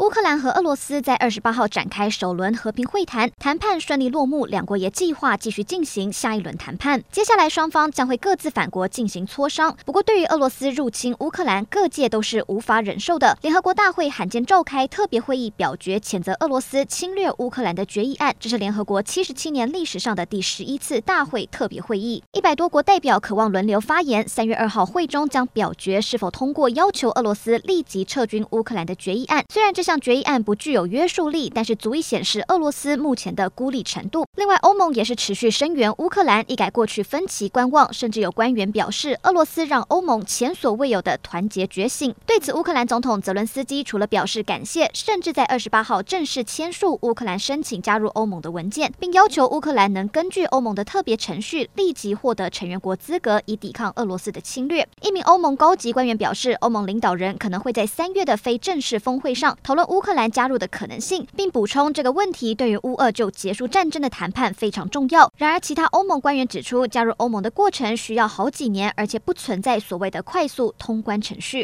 乌克兰和俄罗斯在二十八号展开首轮和平会谈，谈判顺利落幕，两国也计划继续进行下一轮谈判。接下来双方将会各自返国进行磋商。不过，对于俄罗斯入侵乌克兰，各界都是无法忍受的。联合国大会罕见召开特别会议，表决谴责俄罗斯侵略乌克兰的决议案。这是联合国七十七年历史上的第十一次大会特别会议，一百多国代表渴望轮流发言。三月二号会中将表决是否通过要求俄罗斯立即撤军乌克兰的决议案。虽然这项项决议案不具有约束力，但是足以显示俄罗斯目前的孤立程度。另外，欧盟也是持续声援乌克兰，一改过去分歧观望，甚至有官员表示，俄罗斯让欧盟前所未有的团结觉醒。对此，乌克兰总统泽伦斯基除了表示感谢，甚至在二十八号正式签署乌克兰申请加入欧盟的文件，并要求乌克兰能根据欧盟的特别程序立即获得成员国资格，以抵抗俄罗斯的侵略。一名欧盟高级官员表示，欧盟领导人可能会在三月的非正式峰会上讨论。乌克兰加入的可能性，并补充这个问题对于乌俄就结束战争的谈判非常重要。然而，其他欧盟官员指出，加入欧盟的过程需要好几年，而且不存在所谓的快速通关程序。